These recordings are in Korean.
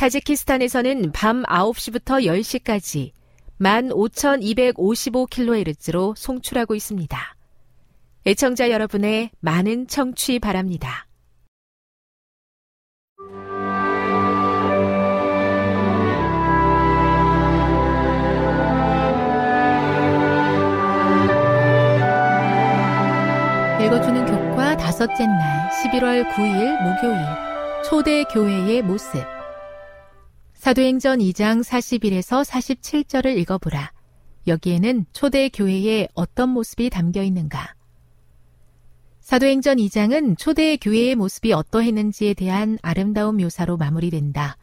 타지키스탄에서는 밤 9시부터 10시까지 15,255kHz로 송출하고 있습니다. 애청자 여러분의 많은 청취 바랍니다. 읽어주는 교과 다섯째 날 11월 9일 목요일 초대 교회의 모습 사도행전 2장 41에서 47절을 읽어보라. 여기에는 초대 교회의 어떤 모습이 담겨 있는가? 사도행전 2장은 초대 교회의 모습이 어떠했는지에 대한 아름다운 묘사로 마무리된다.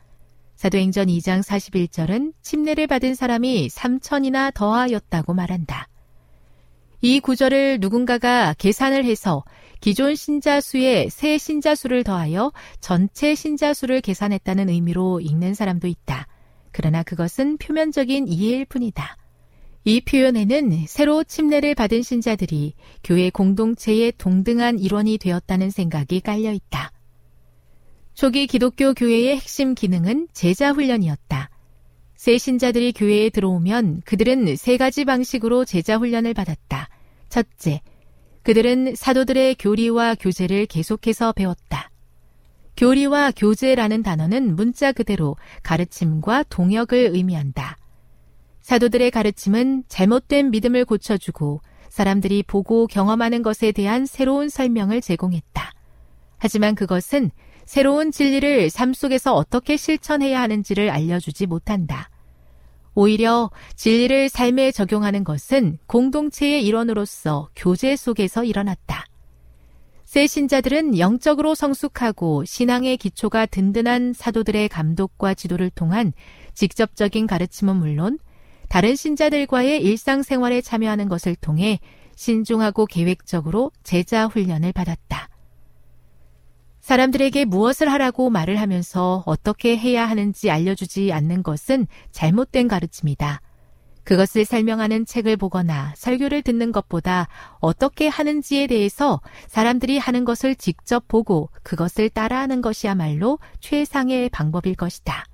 사도행전 2장 41절은 침례를 받은 사람이 3천이나 더하였다고 말한다. 이 구절을 누군가가 계산을 해서 기존 신자 수에 새 신자 수를 더하여 전체 신자 수를 계산했다는 의미로 읽는 사람도 있다. 그러나 그것은 표면적인 이해일 뿐이다. 이 표현에는 새로 침례를 받은 신자들이 교회 공동체의 동등한 일원이 되었다는 생각이 깔려 있다. 초기 기독교 교회의 핵심 기능은 제자 훈련이었다. 새 신자들이 교회에 들어오면 그들은 세 가지 방식으로 제자 훈련을 받았다. 첫째, 그들은 사도들의 교리와 교제를 계속해서 배웠다. 교리와 교제라는 단어는 문자 그대로 가르침과 동역을 의미한다. 사도들의 가르침은 잘못된 믿음을 고쳐주고 사람들이 보고 경험하는 것에 대한 새로운 설명을 제공했다. 하지만 그것은 새로운 진리를 삶 속에서 어떻게 실천해야 하는지를 알려주지 못한다. 오히려 진리를 삶에 적용하는 것은 공동체의 일원으로서 교제 속에서 일어났다. 새 신자들은 영적으로 성숙하고 신앙의 기초가 든든한 사도들의 감독과 지도를 통한 직접적인 가르침은 물론 다른 신자들과의 일상생활에 참여하는 것을 통해 신중하고 계획적으로 제자 훈련을 받았다. 사람들에게 무엇을 하라고 말을 하면서 어떻게 해야 하는지 알려주지 않는 것은 잘못된 가르침이다. 그것을 설명하는 책을 보거나 설교를 듣는 것보다 어떻게 하는지에 대해서 사람들이 하는 것을 직접 보고 그것을 따라하는 것이야말로 최상의 방법일 것이다.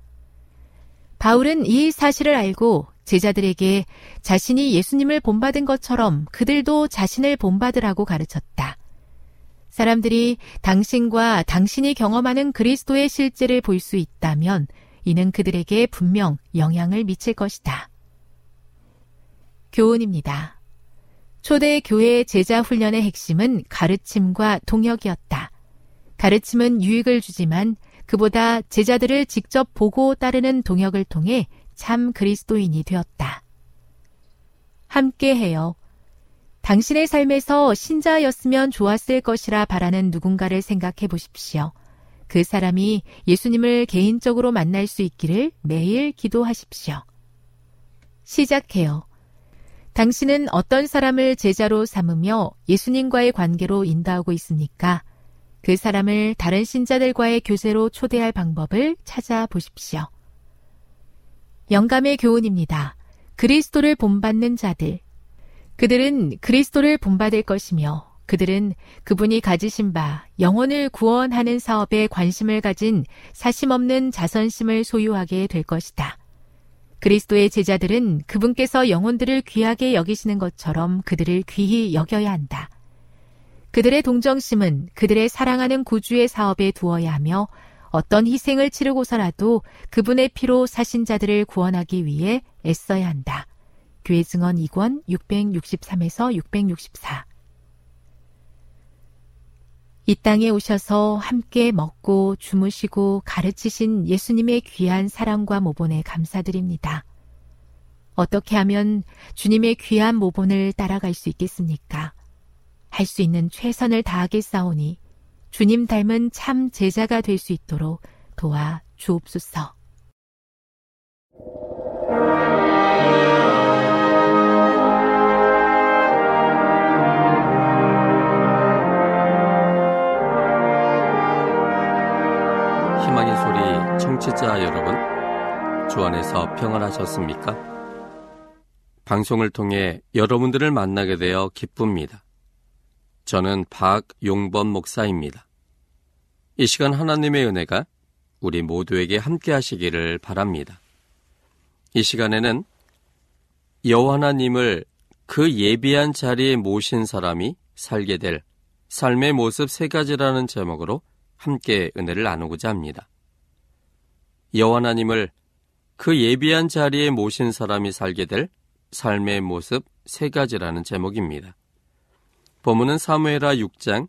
바울은 이 사실을 알고 제자들에게 자신이 예수님을 본받은 것처럼 그들도 자신을 본받으라고 가르쳤다. 사람들이 당신과 당신이 경험하는 그리스도의 실제를 볼 수 있다면 이는 그들에게 분명 영향을 미칠 것이다. 교훈입니다. 초대 교회 제자 훈련의 핵심은 가르침과 동역이었다. 가르침은 유익을 주지만 그보다 제자들을 직접 보고 따르는 동역을 통해 참 그리스도인이 되었다. 함께 해요. 당신의 삶에서 신자였으면 좋았을 것이라 바라는 누군가를 생각해 보십시오. 그 사람이 예수님을 개인적으로 만날 수 있기를 매일 기도하십시오. 시작해요. 당신은 어떤 사람을 제자로 삼으며 예수님과의 관계로 인도하고 있습니까? 그 사람을 다른 신자들과의 교제로 초대할 방법을 찾아보십시오. 영감의 교훈입니다. 그리스도를 본받는 자들. 그들은 그리스도를 본받을 것이며 그들은 그분이 가지신 바 영혼을 구원하는 사업에 관심을 가진 사심없는 자선심을 소유하게 될 것이다. 그리스도의 제자들은 그분께서 영혼들을 귀하게 여기시는 것처럼 그들을 귀히 여겨야 한다. 그들의 동정심은 그들의 사랑하는 구주의 사업에 두어야 하며 어떤 희생을 치르고서라도 그분의 피로 사신자들을 구원하기 위해 애써야 한다. 교회 증언 2권 663에서 664. 이 땅에 오셔서 함께 먹고 주무시고 가르치신 예수님의 귀한 사랑과 모본에 감사드립니다. 어떻게 하면 주님의 귀한 모본을 따라갈 수 있겠습니까? 할 수 있는 최선을 다하겠사오니 주님 닮은 참 제자가 될 수 있도록 도와 주옵소서. 희망의 소리 청취자 여러분, 주 안에서 평안하셨습니까? 방송을 통해 여러분들을 만나게 되어 기쁩니다. 저는 박용범 목사입니다. 이 시간 하나님의 은혜가 우리 모두에게 함께 하시기를 바랍니다. 이 시간에는 여호와 하나님을 그 예비한 자리에 모신 사람이 살게 될 삶의 모습 세 가지라는 제목으로 함께 은혜를 나누고자 합니다. 여호와 하나님을 그 예비한 자리에 모신 사람이 살게 될 삶의 모습 세 가지라는 제목입니다. 본문은 사무에라 6장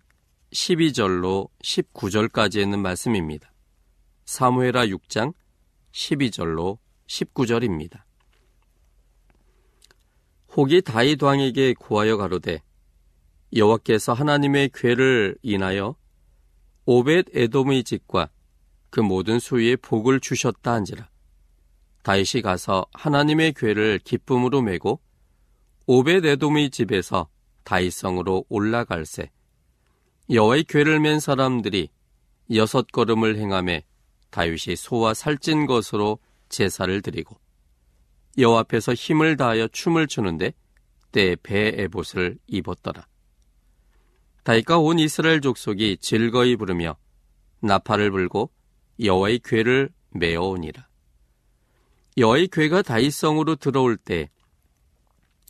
12절로 19절까지 있는 말씀입니다. 사무에라 6장 12절로 19절입니다. 혹이 다윗 왕에게 구하여 가로되 여호와께서 하나님의 괴를 인하여 오벳 에돔의 집과 그 모든 수위에 복을 주셨다 한지라. 다윗이 가서 하나님의 괴를 기쁨으로 메고 오벳 에돔의 집에서 다윗성으로 올라갈새 여호와의 괴를 맨 사람들이 여섯 걸음을 행함에 다윗이 소와 살찐 것으로 제사를 드리고 여호와 앞에서 힘을 다하여 춤을 추는데 때 배 에봇을 입었더라. 다윗과 온 이스라엘 족속이 즐거이 부르며 나팔을 불고 여호와의 괴를 메어오니라. 여호와의 괴가 다윗성으로 들어올 때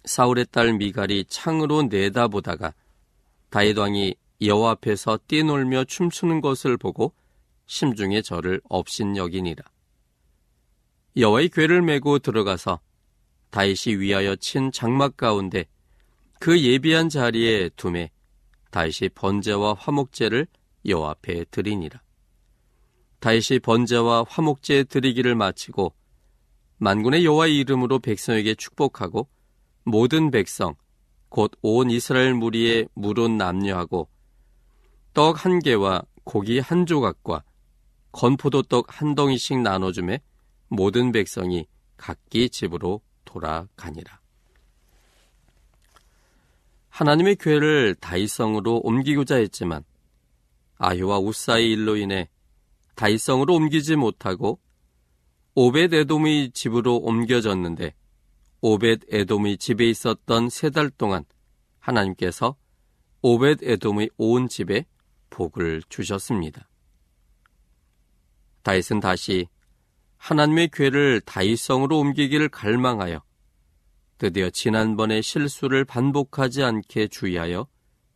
사울의 딸 미갈이 창으로 내다보다가 다윗 왕이 여호와 앞에서 뛰놀며 춤추는 것을 보고 심중에 저를 업신여기니라. 여호와의 괴를 메고 들어가서 다윗이 위하여 친 장막 가운데 그 예비한 자리에 둠에 다윗이 번제와 화목제를 여호와 앞에 드리니라. 다윗이 번제와 화목제 드리기를 마치고 만군의 여호와의 이름으로 백성에게 축복하고 모든 백성 곧 온 이스라엘 무리의 물은 남녀하고 떡 한 개와 고기 한 조각과 건포도떡 한 덩이씩 나눠주매 모든 백성이 각기 집으로 돌아가니라. 하나님의 교회를 다이성으로 옮기고자 했지만 아히와 우사의 일로 인해 다이성으로 옮기지 못하고 오벳 에돔의 집으로 옮겨졌는데 오벳 에돔의 집에 있었던 세 달 동안 하나님께서 오벳 에돔의 온 집에 복을 주셨습니다. 다윗은 다시 하나님의 괴를 다윗성으로 옮기기를 갈망하여 드디어 지난번의 실수를 반복하지 않게 주의하여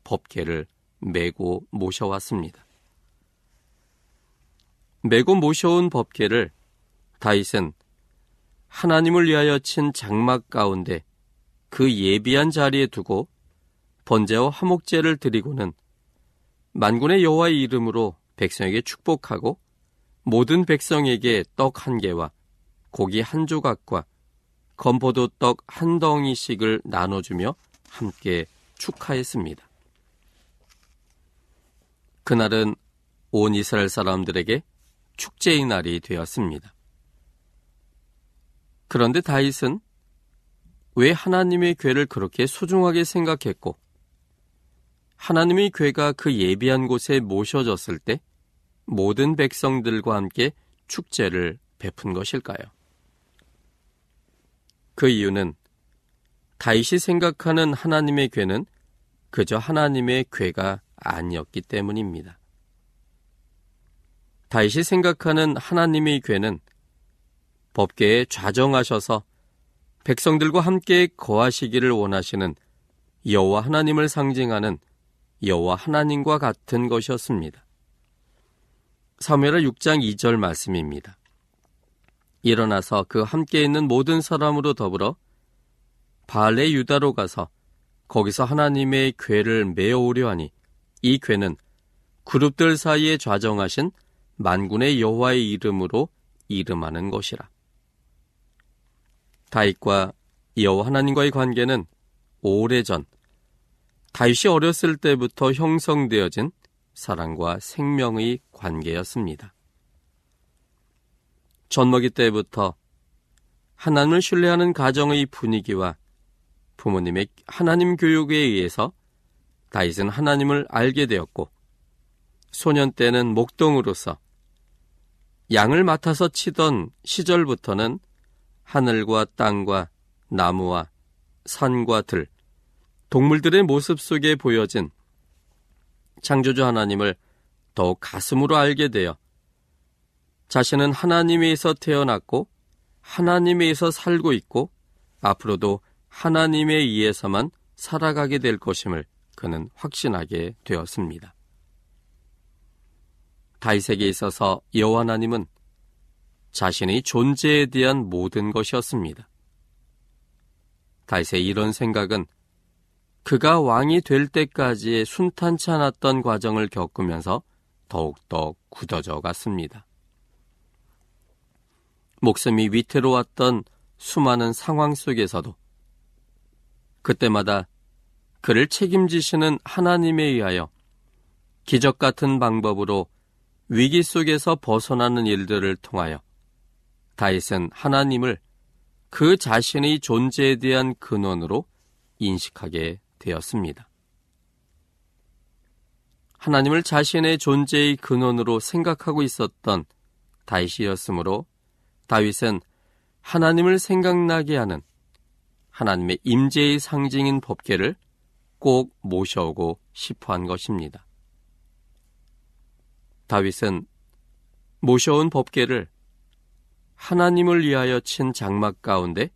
법계를 메고 모셔왔습니다. 메고 모셔온 법계를 다윗은 하나님을 위하여 친 장막 가운데 그 예비한 자리에 두고 번제와 화목제를 드리고는 만군의 여호와의 이름으로 백성에게 축복하고 모든 백성에게 떡 한 개와 고기 한 조각과 건포도 떡 한 덩이씩을 나눠주며 함께 축하했습니다. 그날은 온 이스라엘 사람들에게 축제의 날이 되었습니다. 그런데 다윗은 왜 하나님의 괴를 그렇게 소중하게 생각했고 하나님의 괴가 그 예비한 곳에 모셔졌을 때 모든 백성들과 함께 축제를 베푼 것일까요? 그 이유는 다윗이 생각하는 하나님의 괴는 그저 하나님의 괴가 아니었기 때문입니다. 다윗이 생각하는 하나님의 괴는 법계에 좌정하셔서 백성들과 함께 거하시기를 원하시는 여호와 하나님을 상징하는 여호와 하나님과 같은 것이었습니다. 사무엘하 6장 2절 말씀입니다. 일어나서 그 함께 있는 모든 사람으로 더불어 바알레 유다로 가서 거기서 하나님의 괴를 메어오려 하니 이 괴는 그룹들 사이에 좌정하신 만군의 여호와의 이름으로 이름하는 것이라. 다윗과 여호와 하나님과의 관계는 오래전 다윗이 어렸을 때부터 형성되어진 사랑과 생명의 관계였습니다. 젖먹이 때부터 하나님을 신뢰하는 가정의 분위기와 부모님의 하나님 교육에 의해서 다윗은 하나님을 알게 되었고 소년 때는 목동으로서 양을 맡아서 치던 시절부터는 하늘과 땅과 나무와 산과 들, 동물들의 모습 속에 보여진 창조주 하나님을 더욱 가슴으로 알게 되어 자신은 하나님에서 태어났고 하나님에서 살고 있고 앞으로도 하나님에 의해서만 살아가게 될 것임을 그는 확신하게 되었습니다. 다윗에게 있어서 여호와 하나님은 자신의 존재에 대한 모든 것이었습니다. 다윗의 이런 생각은 그가 왕이 될 때까지의 순탄치 않았던 과정을 겪으면서 더욱더 굳어져 갔습니다. 목숨이 위태로웠던 수많은 상황 속에서도 그때마다 그를 책임지시는 하나님에 의하여 기적 같은 방법으로 위기 속에서 벗어나는 일들을 통하여 다윗은 하나님을 그 자신의 존재에 대한 근원으로 인식하게 되었습니다. 하나님을 자신의 존재의 근원으로 생각하고 있었던 다윗이었으므로 다윗은 하나님을 생각나게 하는 하나님의 임재의 상징인 법계를 꼭 모셔오고 싶어 한 것입니다. 다윗은 모셔온 법계를 하나님을 위하여 친 장막 가운데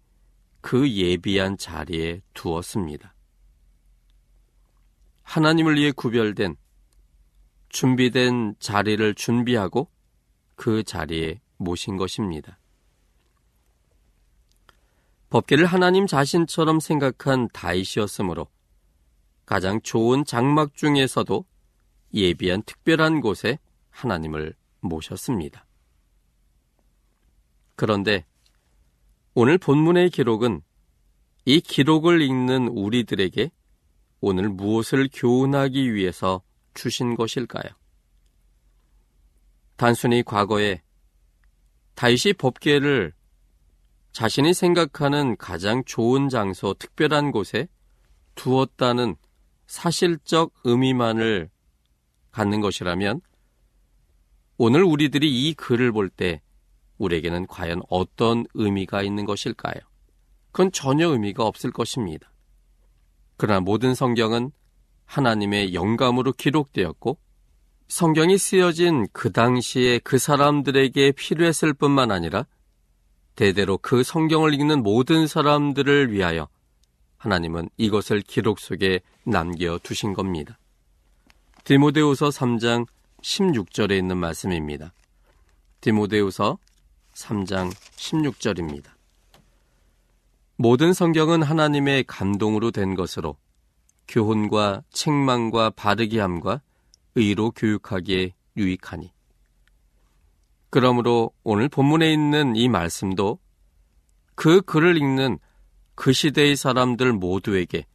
그 예비한 자리에 두었습니다. 하나님을 위해 구별된 준비된 자리를 준비하고 그 자리에 모신 것입니다. 법계를 하나님 자신처럼 생각한 다이시였으므로 가장 좋은 장막 중에서도 예비한 특별한 곳에 하나님을 모셨습니다. 그런데 오늘 본문의 기록은 이 기록을 읽는 우리들에게 오늘 무엇을 교훈하기 위해서 주신 것일까요? 단순히 과거에 다윗이 법계를 자신이 생각하는 가장 좋은 장소, 특별한 곳에 두었다는 사실적 의미만을 갖는 것이라면 오늘 우리들이 이 글을 볼 때 우리에게는 과연 어떤 의미가 있는 것일까요? 그건 전혀 의미가 없을 것입니다. 그러나 모든 성경은 하나님의 영감으로 기록되었고 성경이 쓰여진 그 당시에 그 사람들에게 필요했을 뿐만 아니라 대대로 그 성경을 읽는 모든 사람들을 위하여 하나님은 이것을 기록 속에 남겨 두신 겁니다. 디모데우서 3장 16절에 있는 말씀입니다. 디모데우서 3장 16절입니다. 모든 성경은 하나님의 감동으로 된 것으로 교훈과 책망과 바르게 함과 의로 교육하기에 유익하니. 그러므로 오늘 본문에 있는 이 말씀도 그 글을 읽는 그 시대의 사람들 모두에게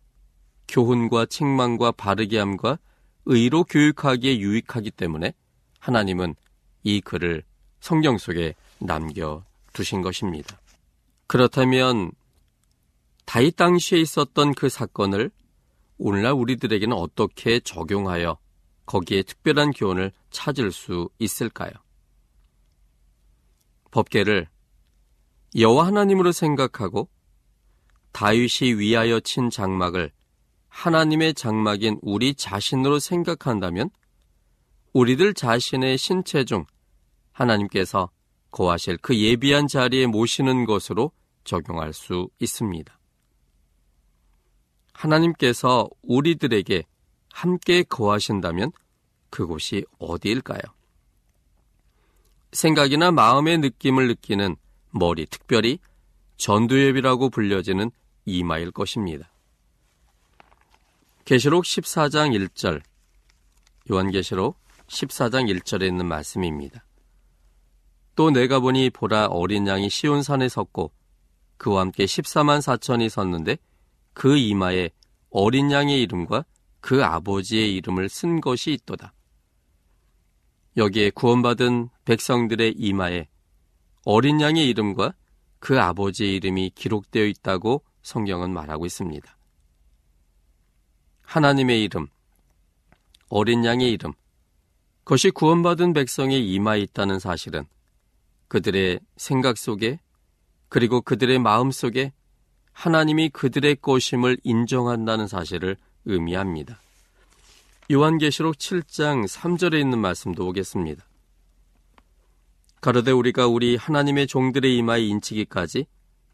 교훈과 책망과 바르게 함과 의로 교육하기에 유익하기 때문에 하나님은 이 글을 성경 속에 남겨 두신 것입니다. 그렇다면 다윗 당시에 있었던 그 사건을 오늘날 우리들에게는 어떻게 적용하여 거기에 특별한 교훈을 찾을 수 있을까요? 법계를 여호와 하나님으로 생각하고 다윗이 위하여 친 장막을 하나님의 장막인 우리 자신으로 생각한다면 우리들 자신의 신체 중 하나님께서 거하실 그 예비한 자리에 모시는 것으로 적용할 수 있습니다. 하나님께서 우리들에게 함께 거하신다면 그곳이 어디일까요? 생각이나 마음의 느낌을 느끼는 머리, 특별히 전두엽이라고 불려지는 이마일 것입니다. 계시록 14장 1절, 요한계시록 14장 1절에 있는 말씀입니다. 또 내가 보니 보라 어린 양이 시온산에 섰고 그와 함께 14만 4천이 섰는데 그 이마에 어린 양의 이름과 그 아버지의 이름을 쓴 것이 있도다. 여기에 구원받은 백성들의 이마에 어린 양의 이름과 그 아버지의 이름이 기록되어 있다고 성경은 말하고 있습니다. 하나님의 이름, 어린 양의 이름, 그것이 구원받은 백성의 이마에 있다는 사실은 그들의 생각 속에 그리고 그들의 마음 속에 하나님이 그들의 것임을 인정한다는 사실을 의미합니다. 요한계시록 7장 3절에 있는 말씀도 보겠습니다. 가로되 우리가 우리 하나님의 종들의 이마에 인치기까지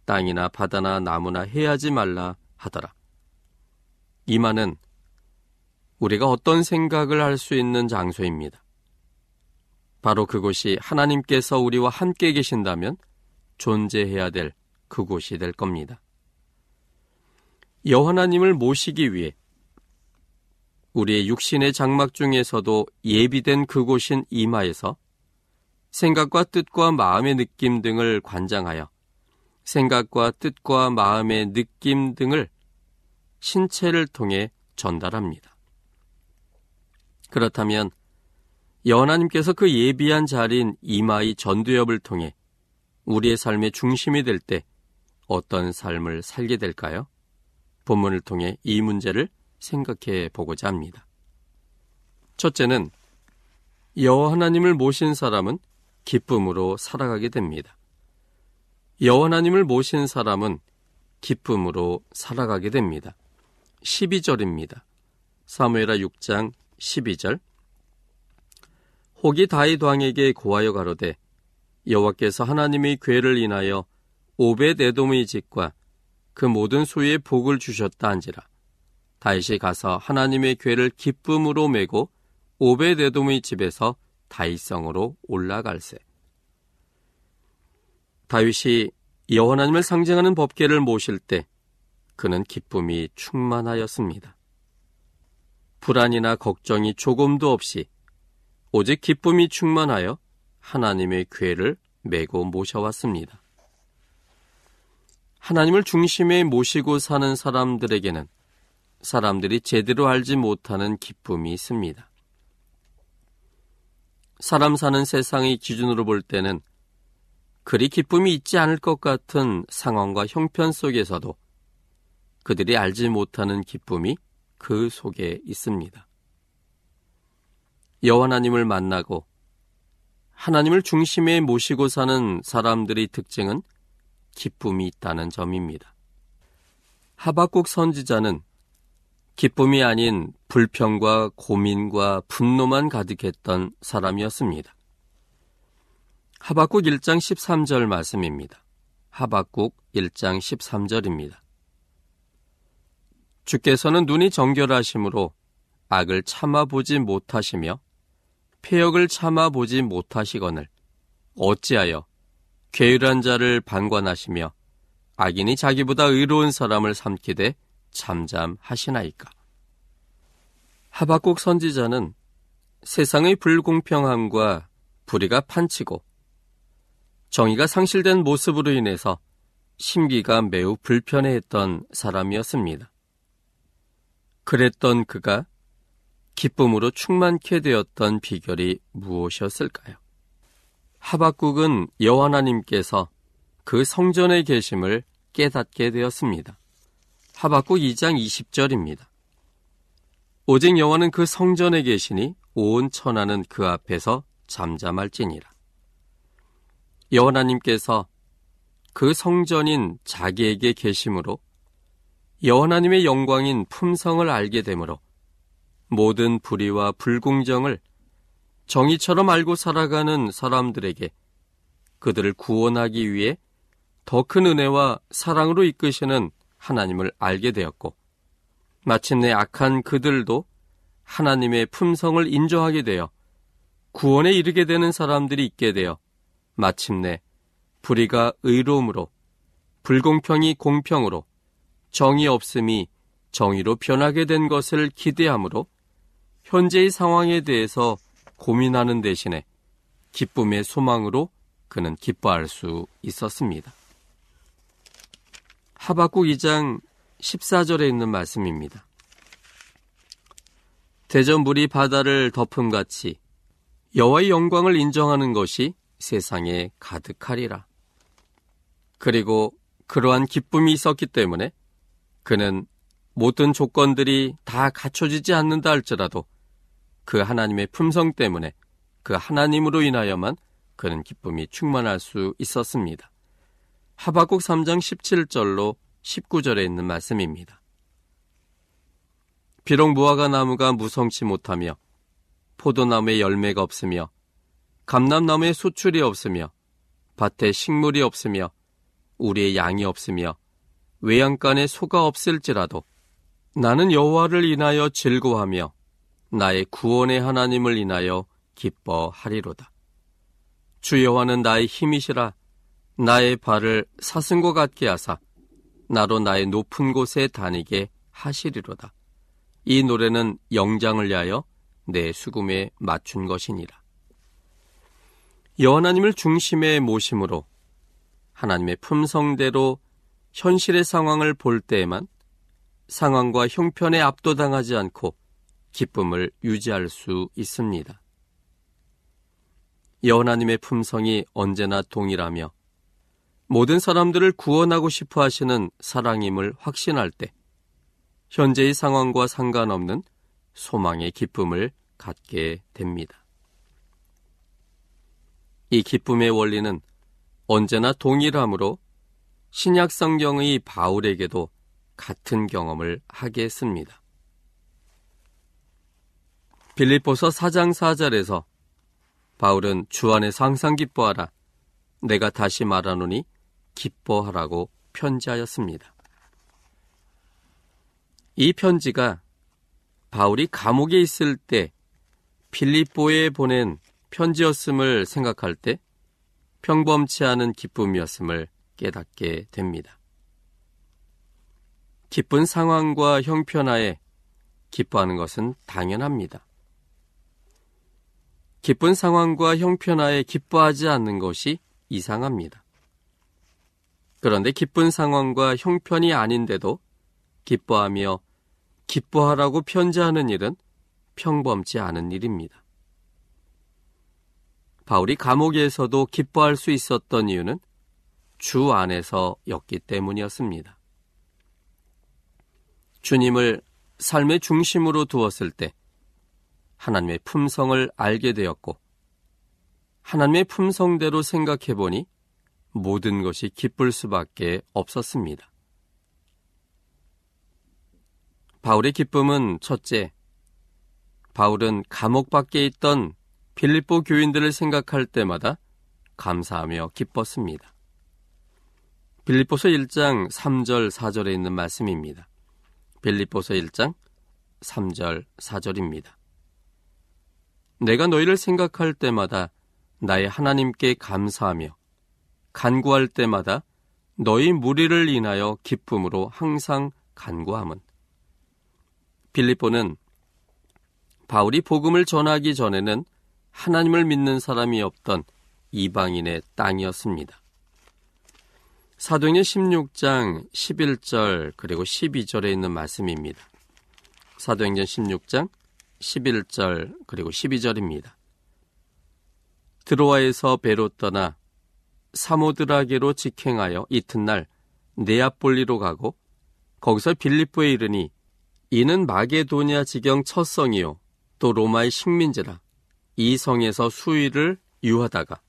땅이나 바다나 나무나 해하지 말라 하더라. 이마는 우리가 어떤 생각을 할 수 있는 장소입니다. 바로 그곳이 하나님께서 우리와 함께 계신다면 존재해야 될 그곳이 될 겁니다. 여호하나님을 모시기 위해 우리의 육신의 장막 중에서도 예비된 그곳인 이마에서 생각과 뜻과 마음의 느낌 등을 관장하여 생각과 뜻과 마음의 느낌 등을 신체를 통해 전달합니다. 그렇다면 여호나님께서 그 예비한 자리인 이마의 전두엽을 통해 우리의 삶의 중심이 될 때 어떤 삶을 살게 될까요? 본문을 통해 이 문제를 생각해 보고자 합니다. 첫째는 여호와 하나님을 모신 사람은 기쁨으로 살아가게 됩니다. 여호와 하나님을 모신 사람은 기쁨으로 살아가게 됩니다. 12절입니다. 사무엘하 6장 12절 혹이 다윗 왕에게 고하여 가로되 여호와께서 하나님의 괴를 인하여 오벳 에돔의 집과 그 모든 소유에 복을 주셨다 한지라. 다윗이 가서 하나님의 괴를 기쁨으로 메고 오베데돔의 집에서 다윗성으로 올라갈세. 다윗이 여호나님을 상징하는 법계를 모실 때 그는 기쁨이 충만하였습니다. 불안이나 걱정이 조금도 없이 오직 기쁨이 충만하여 하나님의 괴를 메고 모셔왔습니다. 하나님을 중심에 모시고 사는 사람들에게는 사람들이 제대로 알지 못하는 기쁨이 있습니다. 사람 사는 세상의 기준으로 볼 때는 그리 기쁨이 있지 않을 것 같은 상황과 형편 속에서도 그들이 알지 못하는 기쁨이 그 속에 있습니다. 여호와 하나님을 만나고 하나님을 중심에 모시고 사는 사람들의 특징은 기쁨이 있다는 점입니다. 하박국 선지자는 기쁨이 아닌 불평과 고민과 분노만 가득했던 사람이었습니다. 하박국 1장 13절 말씀입니다. 하박국 1장 13절입니다. 주께서는 눈이 정결하심으로 악을 참아보지 못하시며 폐역을 참아보지 못하시거늘 어찌하여 괴율한 자를 방관하시며 악인이 자기보다 의로운 사람을 삼키되 잠잠하시나이까. 하박국 선지자는 세상의 불공평함과 불의가 판치고 정의가 상실된 모습으로 인해서 심기가 매우 불편해했던 사람이었습니다. 그랬던 그가 기쁨으로 충만케 되었던 비결이 무엇이었을까요? 하박국은 여호와 하나님께서 그 성전에 계심을 깨닫게 되었습니다. 하박국 2장 20절입니다. 오직 여호와는 그 성전에 계시니 온 천하는 그 앞에서 잠잠할지니라. 여호와 하나님께서 그 성전인 자기에게 계심으로 여호와 하나님의 영광인 품성을 알게 되므로 모든 불의와 불공정을 정의처럼 알고 살아가는 사람들에게 그들을 구원하기 위해 더 큰 은혜와 사랑으로 이끄시는 하나님을 알게 되었고 마침내 악한 그들도 하나님의 품성을 인정하게 되어 구원에 이르게 되는 사람들이 있게 되어 마침내 불의가 의로움으로 불공평이 공평으로 정의 없음이 정의로 변하게 된 것을 기대하므로 현재의 상황에 대해서 고민하는 대신에 기쁨의 소망으로 그는 기뻐할 수 있었습니다. 하박국 2장 14절에 있는 말씀입니다. 대전 물이 바다를 덮음 같이 여호와의 영광을 인정하는 것이 세상에 가득하리라. 그리고 그러한 기쁨이 있었기 때문에 그는 모든 조건들이 다 갖춰지지 않는다 할지라도 그 하나님의 품성 때문에 그 하나님으로 인하여만 그는 기쁨이 충만할 수 있었습니다. 하박국 3장 17절로 19절에 있는 말씀입니다. 비록 무화과 나무가 무성치 못하며 포도나무에 열매가 없으며 감람나무에 수출이 없으며 밭에 식물이 없으며 우리의 양이 없으며 외양간에 소가 없을지라도 나는 여호와를 인하여 즐거워하며 나의 구원의 하나님을 인하여 기뻐하리로다. 주 여호와는 나의 힘이시라 나의 발을 사슴과 같게 하사 나로 나의 높은 곳에 다니게 하시리로다. 이 노래는 영장을 위하여 내 수금에 맞춘 것이니라. 여호와 하나님을 중심에 모심으로 하나님의 품성대로 현실의 상황을 볼 때에만 상황과 형편에 압도당하지 않고 기쁨을 유지할 수 있습니다. 여호나님의 품성이 언제나 동일하며 모든 사람들을 구원하고 싶어 하시는 사랑임을 확신할 때 현재의 상황과 상관없는 소망의 기쁨을 갖게 됩니다. 이 기쁨의 원리는 언제나 동일하므로 신약 성경의 바울에게도 같은 경험을 하게 했습니다. 빌립보서 4장 4절에서 바울은 주 안에서 항상 기뻐하라. 내가 다시 말하노니 기뻐하라고 편지하였습니다. 이 편지가 바울이 감옥에 있을 때 필립보에 보낸 편지였음을 생각할 때 평범치 않은 기쁨이었음을 깨닫게 됩니다. 기쁜 상황과 형편하에 기뻐하는 것은 당연합니다. 기쁜 상황과 형편하에 기뻐하지 않는 것이 이상합니다. 그런데 기쁜 상황과 형편이 아닌데도 기뻐하며 기뻐하라고 편지하는 일은 평범치 않은 일입니다. 바울이 감옥에서도 기뻐할 수 있었던 이유는 주 안에서였기 때문이었습니다. 주님을 삶의 중심으로 두었을 때 하나님의 품성을 알게 되었고 하나님의 품성대로 생각해 보니 모든 것이 기쁠 수밖에 없었습니다. 바울의 기쁨은 첫째, 바울은 감옥 밖에 있던 필리포 교인들을 생각할 때마다 감사하며 기뻤습니다. 빌립보서 1장 3절 4절에 있는 말씀입니다. 빌립보서 1장 3절 4절입니다. 내가 너희를 생각할 때마다 나의 하나님께 감사하며 간구할 때마다 너희 무리를 인하여 기쁨으로 항상 간구함은 빌립보는 바울이 복음을 전하기 전에는 하나님을 믿는 사람이 없던 이방인의 땅이었습니다. 사도행전 16장 11절 그리고 12절에 있는 말씀입니다. 사도행전 16장 11절 그리고 12절입니다. 드로아에서 배로 떠나 사모드라게로 직행하여 이튿날 네아폴리로 가고 거기서 빌립보에 이르니 이는 마게도니아 지경 첫 성이요 또 로마의 식민지라 이 성에서 수위를 유하다가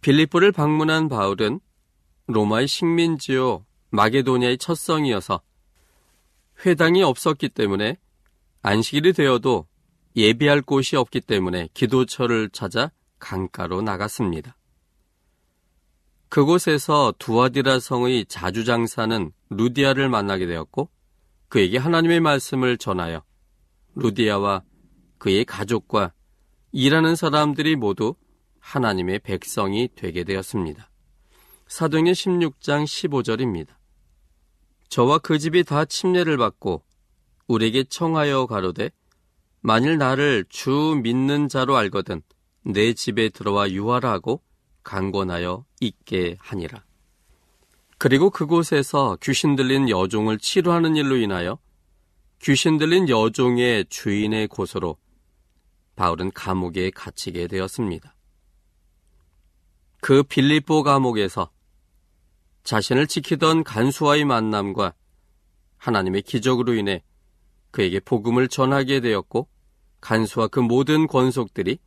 빌립보를 방문한 바울은 로마의 식민지요 마게도니아의 첫 성이어서 회당이 없었기 때문에 안식일이 되어도 예비할 곳이 없기 때문에 기도처를 찾아 강가로 나갔습니다. 그곳에서 두아디라 성의 자주장사는 루디아를 만나게 되었고 그에게 하나님의 말씀을 전하여 루디아와 그의 가족과 일하는 사람들이 모두 하나님의 백성이 되게 되었습니다. 사도행전 16장 15절입니다. 저와 그 집이 다 침례를 받고 우리에게 청하여 가로되 만일 나를 주 믿는 자로 알거든 내 집에 들어와 유하라 하고 강권하여 있게 하니라. 그리고 그곳에서 귀신 들린 여종을 치료하는 일로 인하여 귀신 들린 여종의 주인의 고소로 바울은 감옥에 갇히게 되었습니다. 그 빌립보 감옥에서 자신을 지키던 간수와의 만남과 하나님의 기적으로 인해 그에게 복음을 전하게 되었고 간수와 그 모든 권속들이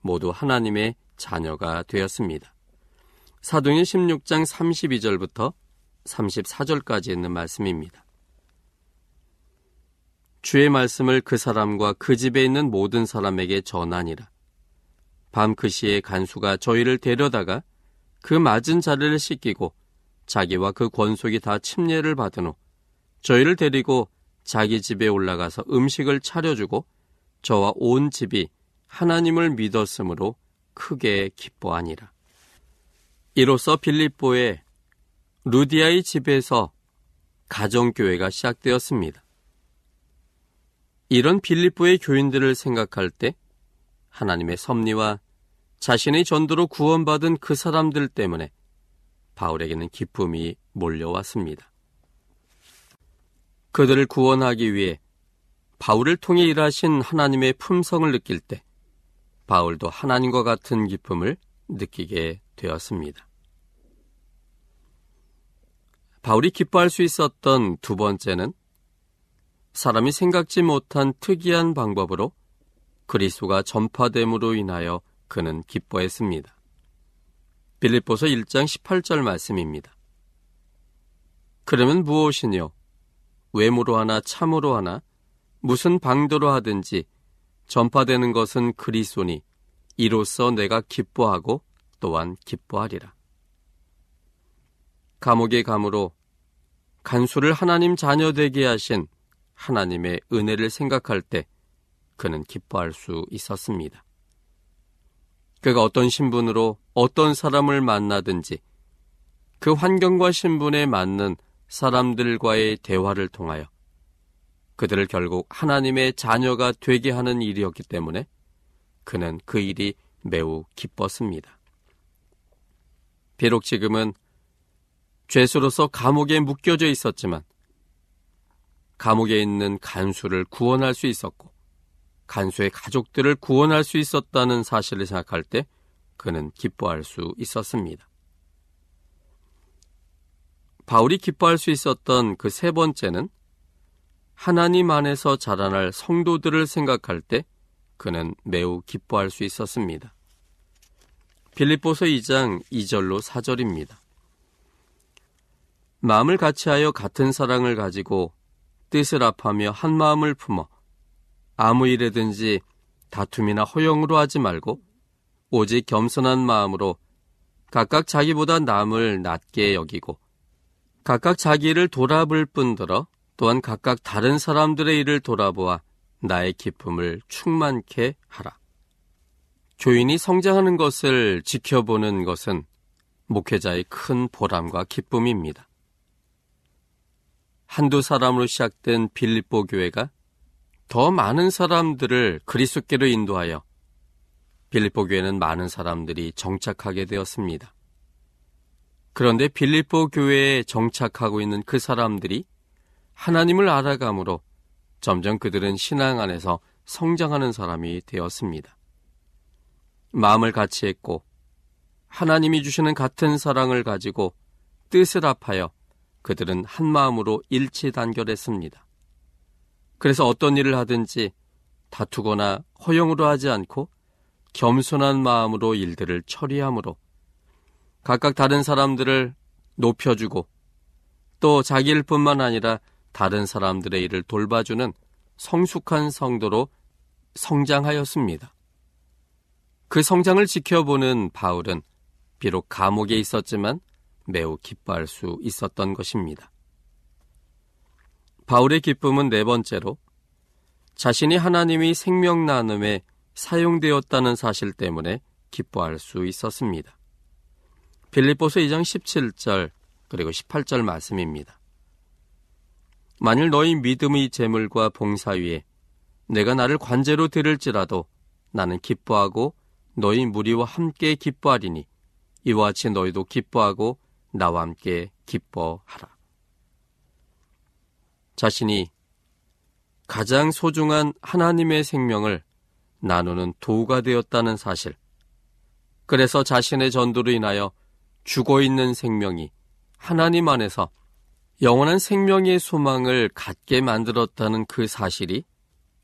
모두 하나님의 자녀가 되었습니다. 사도행 16장 32절부터 34절까지 있는 말씀입니다. 주의 말씀을 그 사람과 그 집에 있는 모든 사람에게 전하니라. 밤 그 시에 간수가 저희를 데려다가 그 맞은 자리를 씻기고 자기와 그 권속이 다 침례를 받은 후 저희를 데리고 자기 집에 올라가서 음식을 차려주고 저와 온 집이 하나님을 믿었으므로 크게 기뻐하니라. 이로써 빌립보의 루디아의 집에서 가정교회가 시작되었습니다. 이런 빌립보의 교인들을 생각할 때 하나님의 섭리와 자신의 전도로 구원받은 그 사람들 때문에 바울에게는 기쁨이 몰려왔습니다. 그들을 구원하기 위해 바울을 통해 일하신 하나님의 품성을 느낄 때 바울도 하나님과 같은 기쁨을 느끼게 되었습니다. 바울이 기뻐할 수 있었던 두 번째는 사람이 생각지 못한 특이한 방법으로 그리스도가 전파됨으로 인하여 그는 기뻐했습니다. 빌립보서 1장 18절 말씀입니다. 그러면 무엇이뇨? 외모로 하나 참으로 하나 무슨 방도로 하든지 전파되는 것은 그리스도니 이로써 내가 기뻐하고 또한 기뻐하리라. 감옥의 감으로 간수를 하나님 자녀 되게 하신 하나님의 은혜를 생각할 때 그는 기뻐할 수 있었습니다. 그가 어떤 신분으로 어떤 사람을 만나든지 그 환경과 신분에 맞는 사람들과의 대화를 통하여 그들을 결국 하나님의 자녀가 되게 하는 일이었기 때문에 그는 그 일이 매우 기뻤습니다. 비록 지금은 죄수로서 감옥에 묶여져 있었지만 감옥에 있는 간수를 구원할 수 있었고 간수의 가족들을 구원할 수 있었다는 사실을 생각할 때 그는 기뻐할 수 있었습니다. 바울이 기뻐할 수 있었던 그 세 번째는 하나님 안에서 자라날 성도들을 생각할 때 그는 매우 기뻐할 수 있었습니다. 빌립보서 2장 2절로 4절입니다. 마음을 같이하여 같은 사랑을 가지고 뜻을 합하며 한 마음을 품어 아무 일에든지 다툼이나 허용으로 하지 말고 오직 겸손한 마음으로 각각 자기보다 남을 낮게 여기고 각각 자기를 돌아볼 뿐더러 또한 각각 다른 사람들의 일을 돌아보아 나의 기쁨을 충만케 하라. 교인이 성장하는 것을 지켜보는 것은 목회자의 큰 보람과 기쁨입니다. 한두 사람으로 시작된 빌립보 교회가 더 많은 사람들을 그리스도께로 인도하여 빌립보 교회는 많은 사람들이 정착하게 되었습니다. 그런데 빌립보 교회에 정착하고 있는 그 사람들이 하나님을 알아감으로 점점 그들은 신앙 안에서 성장하는 사람이 되었습니다. 마음을 같이 했고 하나님이 주시는 같은 사랑을 가지고 뜻을 합하여 그들은 한 마음으로 일치 단결했습니다. 그래서 어떤 일을 하든지 다투거나 허용으로 하지 않고 겸손한 마음으로 일들을 처리하므로 각각 다른 사람들을 높여주고 또 자기 일 뿐만 아니라 다른 사람들의 일을 돌봐주는 성숙한 성도로 성장하였습니다. 그 성장을 지켜보는 바울은 비록 감옥에 있었지만 매우 기뻐할 수 있었던 것입니다. 바울의 기쁨은 네 번째로 자신이 하나님이 생명 나눔에 사용되었다는 사실 때문에 기뻐할 수 있었습니다. 빌립보서 2장 17절 그리고 18절 말씀입니다. 만일 너희 믿음의 재물과 봉사 위에 내가 나를 관제로 들을지라도 나는 기뻐하고 너희 무리와 함께 기뻐하리니 이와 같이 너희도 기뻐하고 나와 함께 기뻐하라. 자신이 가장 소중한 하나님의 생명을 나누는 도구가 되었다는 사실. 그래서 자신의 전도로 인하여 죽어 있는 생명이 하나님 안에서 영원한 생명의 소망을 갖게 만들었다는 그 사실이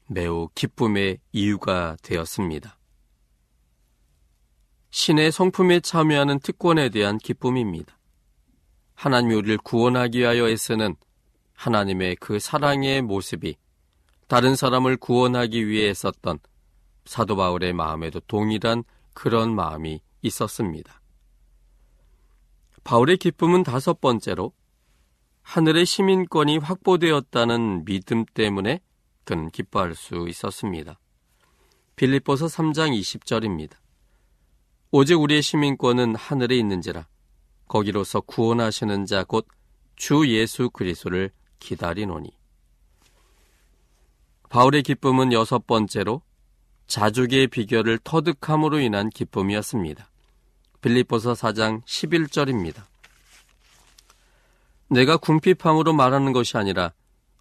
매우 기쁨의 이유가 되었습니다. 신의 성품에 참여하는 특권에 대한 기쁨입니다. 하나님이 우리를 구원하기 위하여 애쓰는 하나님의 그 사랑의 모습이 다른 사람을 구원하기 위해 했었던 사도 바울의 마음에도 동일한 그런 마음이 있었습니다. 바울의 기쁨은 다섯 번째로 하늘의 시민권이 확보되었다는 믿음 때문에 그는 기뻐할 수 있었습니다. 빌립보서 3장 20절입니다. 오직 우리의 시민권은 하늘에 있는지라 거기로서 구원하시는 자 곧 주 예수 그리스도를 기다리노니. 바울의 기쁨은 여섯 번째로 자족의 비결을 터득함으로 인한 기쁨이었습니다. 빌립보서 4장 11절입니다. 내가 궁핍함으로 말하는 것이 아니라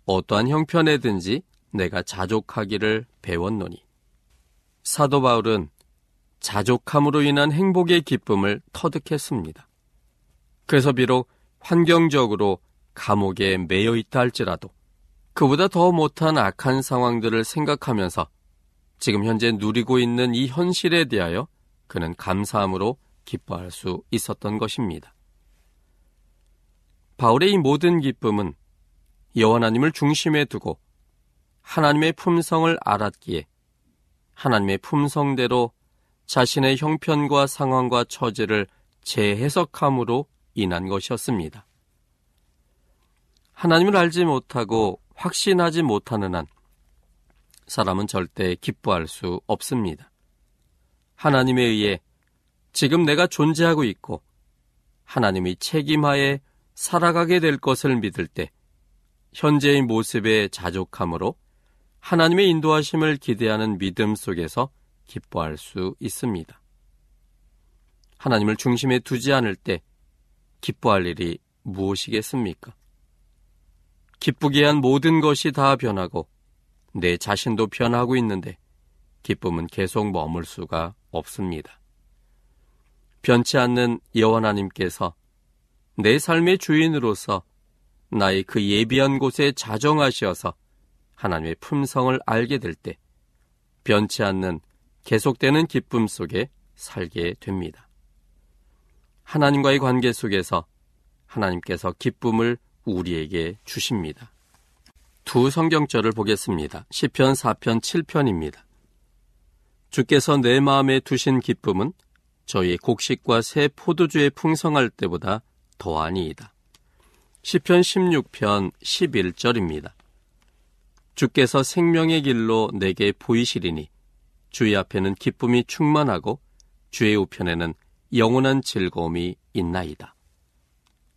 어떠한 형편에든지 내가 자족하기를 배웠노니. 사도 바울은 자족함으로 인한 행복의 기쁨을 터득했습니다. 그래서 비록 환경적으로 감옥에 매여 있다 할지라도 그보다 더 못한 악한 상황들을 생각하면서 지금 현재 누리고 있는 이 현실에 대하여 그는 감사함으로 기뻐할 수 있었던 것입니다. 바울의 이 모든 기쁨은 여호와 하나님을 중심에 두고 하나님의 품성을 알았기에 하나님의 품성대로 자신의 형편과 상황과 처지를 재해석함으로 인한 것이었습니다. 하나님을 알지 못하고 확신하지 못하는 한 사람은 절대 기뻐할 수 없습니다. 하나님에 의해 지금 내가 존재하고 있고 하나님이 책임하에 살아가게 될 것을 믿을 때 현재의 모습에 자족함으로 하나님의 인도하심을 기대하는 믿음 속에서 기뻐할 수 있습니다. 하나님을 중심에 두지 않을 때 기뻐할 일이 무엇이겠습니까? 기쁘게 한 모든 것이 다 변하고 내 자신도 변하고 있는데 기쁨은 계속 머물 수가 없습니다. 변치 않는 여호와 하나님께서 내 삶의 주인으로서 나의 그 예비한 곳에 자정하시어서 하나님의 품성을 알게 될 때 변치 않는 계속되는 기쁨 속에 살게 됩니다. 하나님과의 관계 속에서 하나님께서 기쁨을 우리에게 주십니다. 두 성경절을 보겠습니다. 10편, 4편, 7편입니다. 주께서 내 마음에 두신 기쁨은 저희 곡식과 새 포도주에 풍성할 때보다 더하니이다. 10편 16편 11절입니다. 주께서 생명의 길로 내게 보이시리니 주의 앞에는 기쁨이 충만하고 주의 우편에는 영원한 즐거움이 있나이다.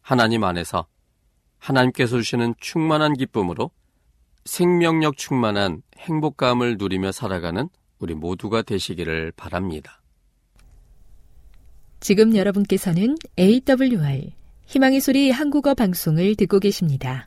하나님 안에서 하나님께서 주시는 충만한 기쁨으로 생명력 충만한 행복감을 누리며 살아가는 우리 모두가 되시기를 바랍니다. 지금 여러분께서는 AWR 희망의 소리 한국어 방송을 듣고 계십니다.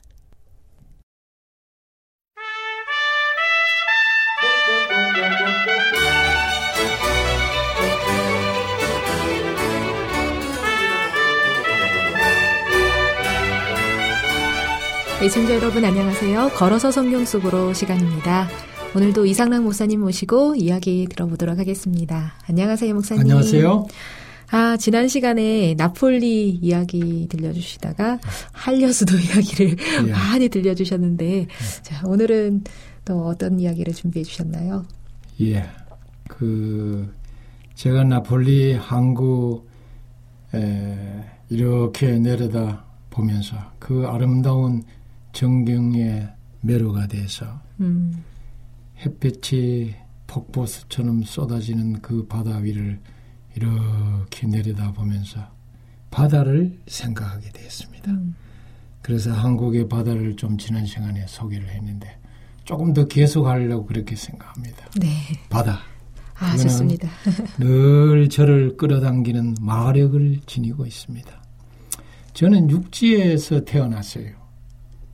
애청자 여러분 안녕하세요. 걸어서 성경 속으로 시간입니다. 오늘도 이상락 목사님 모시고 이야기 들어보도록 하겠습니다. 안녕하세요, 목사님. 안녕하세요. 아, 지난 시간에 나폴리 이야기 들려주시다가 한려수도 이야기를 예. 많이 들려주셨는데, 자, 오늘은 또 어떤 이야기를 준비해 주셨나요? 예. 그, 제가 나폴리 항구, 에, 이렇게 내려다 보면서 그 아름다운 정경의 매료가 돼서, 음. 햇빛이 폭포수처럼 쏟아지는 그 바다 위를 이렇게 내려다 보면서 바다를 생각하게 되었습니다. 음. 그래서 한국의 바다를 좀 지난 시간에 소개를 했는데 조금 더 계속하려고 그렇게 생각합니다. 네. 바다. 아, 좋습니다. 늘 저를 끌어당기는 마력을 지니고 있습니다. 저는 육지에서 태어났어요.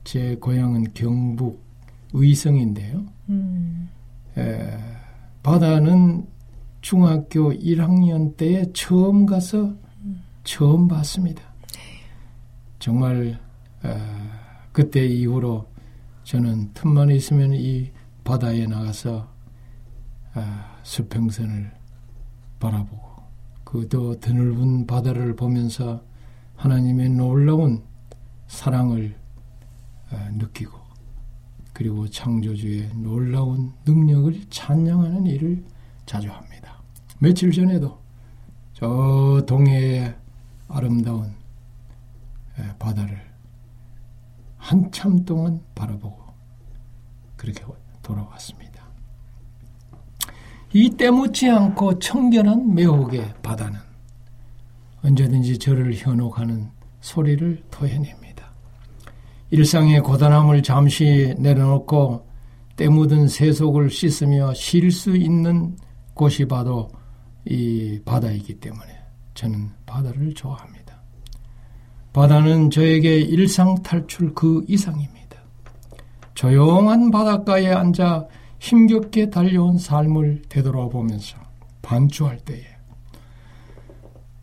제 고향은 경북 의성인데요. 음. 에, 바다는 중학교 1학년 때에 처음 가서 처음 봤습니다. 정말 어, 그때 이후로 저는 틈만 있으면 이 바다에 나가서 어, 수평선을 바라보고 그도 드넓은 바다를 보면서 하나님의 놀라운 사랑을 어, 느끼고 그리고 창조주의 놀라운 능력을 찬양하는 일을 자주 합니다. 며칠 전에도 저 동해의 아름다운 바다를 한참 동안 바라보고 그렇게 돌아왔습니다. 이 때묻지 않고 청결한 매혹의 바다는 언제든지 저를 현혹하는 소리를 토해냅니다. 일상의 고단함을 잠시 내려놓고 때묻은 세속을 씻으며 쉴 수 있는 곳이 봐도 이 바다이기 때문에 저는 바다를 좋아합니다. 바다는 저에게 일상 탈출 그 이상입니다. 조용한 바닷가에 앉아 힘겹게 달려온 삶을 되돌아보면서 반주할 때에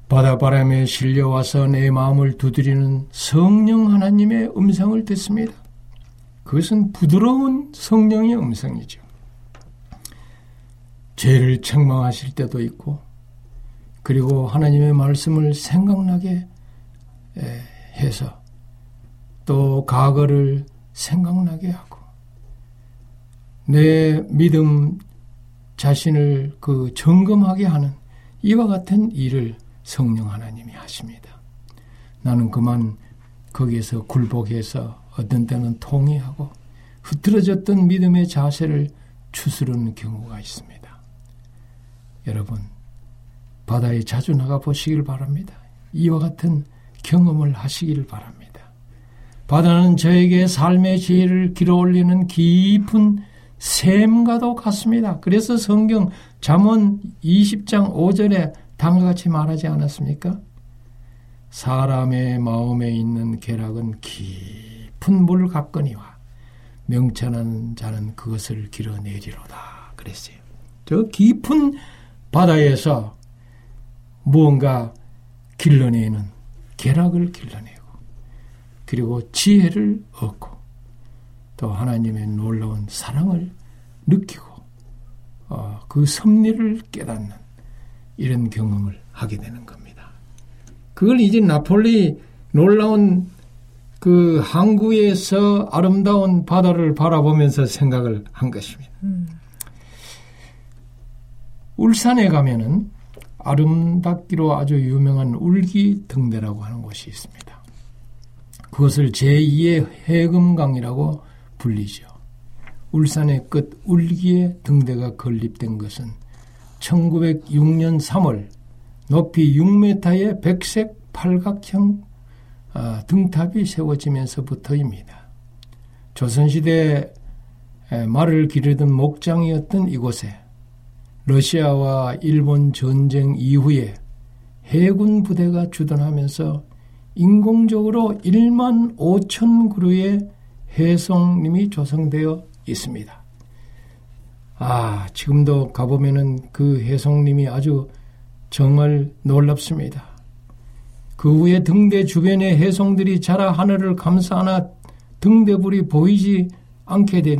바다바람에 실려와서 내 마음을 두드리는 성령 하나님의 음성을 듣습니다. 그것은 부드러운 성령의 음성이죠. 죄를 책망하실 때도 있고 그리고 하나님의 말씀을 생각나게 해서 또 과거를 생각나게 하고 내 믿음 자신을 그 점검하게 하는 이와 같은 일을 성령 하나님이 하십니다. 나는 그만 거기에서 굴복해서 어떤 때는 통회하고 흐트러졌던 믿음의 자세를 추스르는 경우가 있습니다. 여러분 바다에 자주 나가 보시길 바랍니다. 이와 같은 경험을 하시기를 바랍니다. 바다는 저에게 삶의 지혜를 길어올리는 깊은 샘과도 같습니다. 그래서 성경 잠언 20장 5절에 다음과 같이 말하지 않았습니까? 사람의 마음에 있는 계락은 깊은 물 같거니와 명찬한 자는 그것을 길어내리로다. 그랬어요. 저 깊은 바다에서 무언가 길러내는 계락을 길러내고 그리고 지혜를 얻고 또 하나님의 놀라운 사랑을 느끼고 어, 그 섭리를 깨닫는 이런 경험을 하게 되는 겁니다. 그걸 이제 나폴리 놀라운 그 항구에서 아름다운 바다를 바라보면서 생각을 한 것입니다. 음. 울산에 가면은 아름답기로 아주 유명한 울기 등대라고 하는 곳이 있습니다. 그것을 제2의 해금강이라고 불리죠. 울산의 끝 울기의 등대가 건립된 것은 1906년 3월 높이 6m의 백색 팔각형 아, 등탑이 세워지면서부터입니다. 조선시대 말을 기르던 목장이었던 이곳에 러시아와 일본 전쟁 이후에 해군 부대가 주둔하면서 인공적으로 1만 5천 그루의 해송님이 조성되어 있습니다. 아, 지금도 가보면은 그 해송님이 아주 정말 놀랍습니다. 그 후에 등대 주변의 해송들이 자라 하늘을 감싸나 등대불이 보이지 않게 되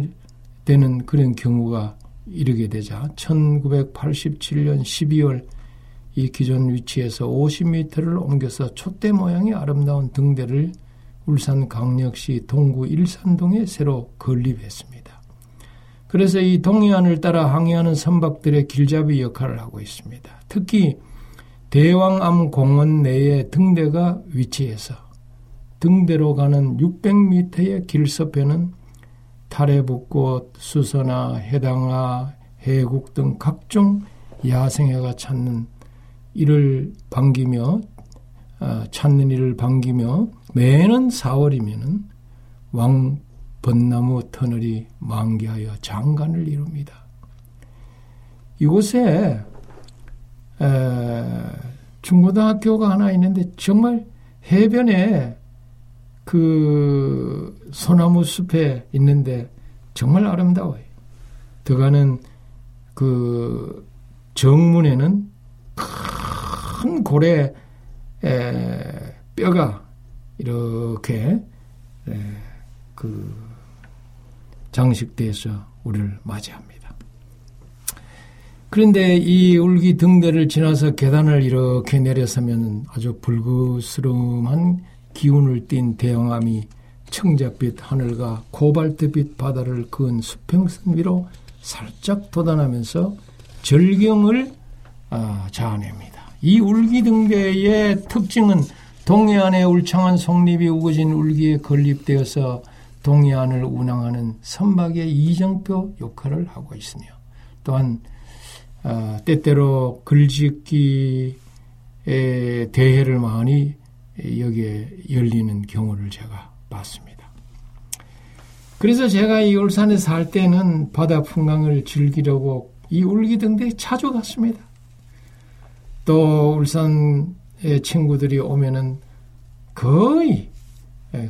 는 그런 경우가 이르게 되자 1987년 12월 이 기존 위치에서 50m를 옮겨서 촛대 모양의 아름다운 등대를 울산 강력시 동구 일산동에 새로 건립했습니다. 그래서 이 동해안을 따라 항해하는 선박들의 길잡이 역할을 하고 있습니다. 특히 대왕암 공원 내에 등대가 위치해서 등대로 가는 600m의 길섭에는 타레북꽃, 수선화, 해당화, 해국 등 각종 야생해가 찾는 이를 반기며 어, 찾는 이를 반기며 매년 4월이면은 왕 벚나무 터널이 만개하여 장관을 이룹니다. 이곳에 에, 중고등학교가 하나 있는데 정말 해변에 그 소나무 숲에 있는데 정말 아름다워요. 들어가는 그 정문에는 큰 고래 에, 뼈가 이렇게 에, 그 장식돼서 우리를 맞이합니다. 그런데 이 울기 등대를 지나서 계단을 이렇게 내려서면 아주 불그스름한 기운을 띤 대형암이 청자빛 하늘과 코발트빛 바다를 그은 수평선 위로 살짝 돋아나면서 절경을 아, 자아냅니다. 이 울기등대의 특징은 동해안의 울창한 송립이 우거진 울기에 건립되어서 동해안을 운항하는 선박의 이정표 역할을 하고 있으며 또한 어, 때때로 글짓기의 대회를 많이 여기에 열리는 경우를 제가 봤습니다. 그래서 제가 이 울산에 살 때는 바다 풍광을 즐기려고 이 울기등대에 자주 갔습니다. 또 울산의 친구들이 오면은 거의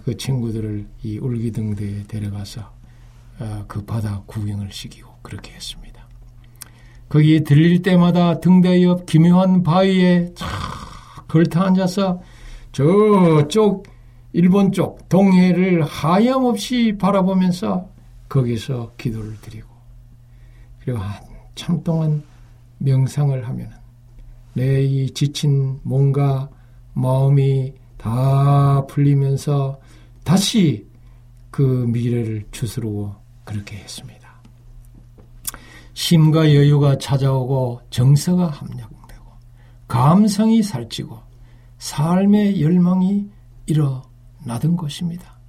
그 친구들을 이 울기등대에 데려가서 어, 그 바다 구경을 시키고 그렇게 했습니다. 거기에 들릴 때마다 등대 옆 기묘한 바위에 쫙 걸터 앉아서 저쪽 일본 쪽 동해를 하염없이 바라보면서 거기서 기도를 드리고 그리고 한참 동안 명상을 하면 내 이 지친 몸과 마음이 다 풀리면서 다시 그 미래를 추스르고 그렇게 했습니다. 심과 여유가 찾아오고 정서가 합력되고 감성이 살찌고 삶의 열망이 일어나던 것입니다.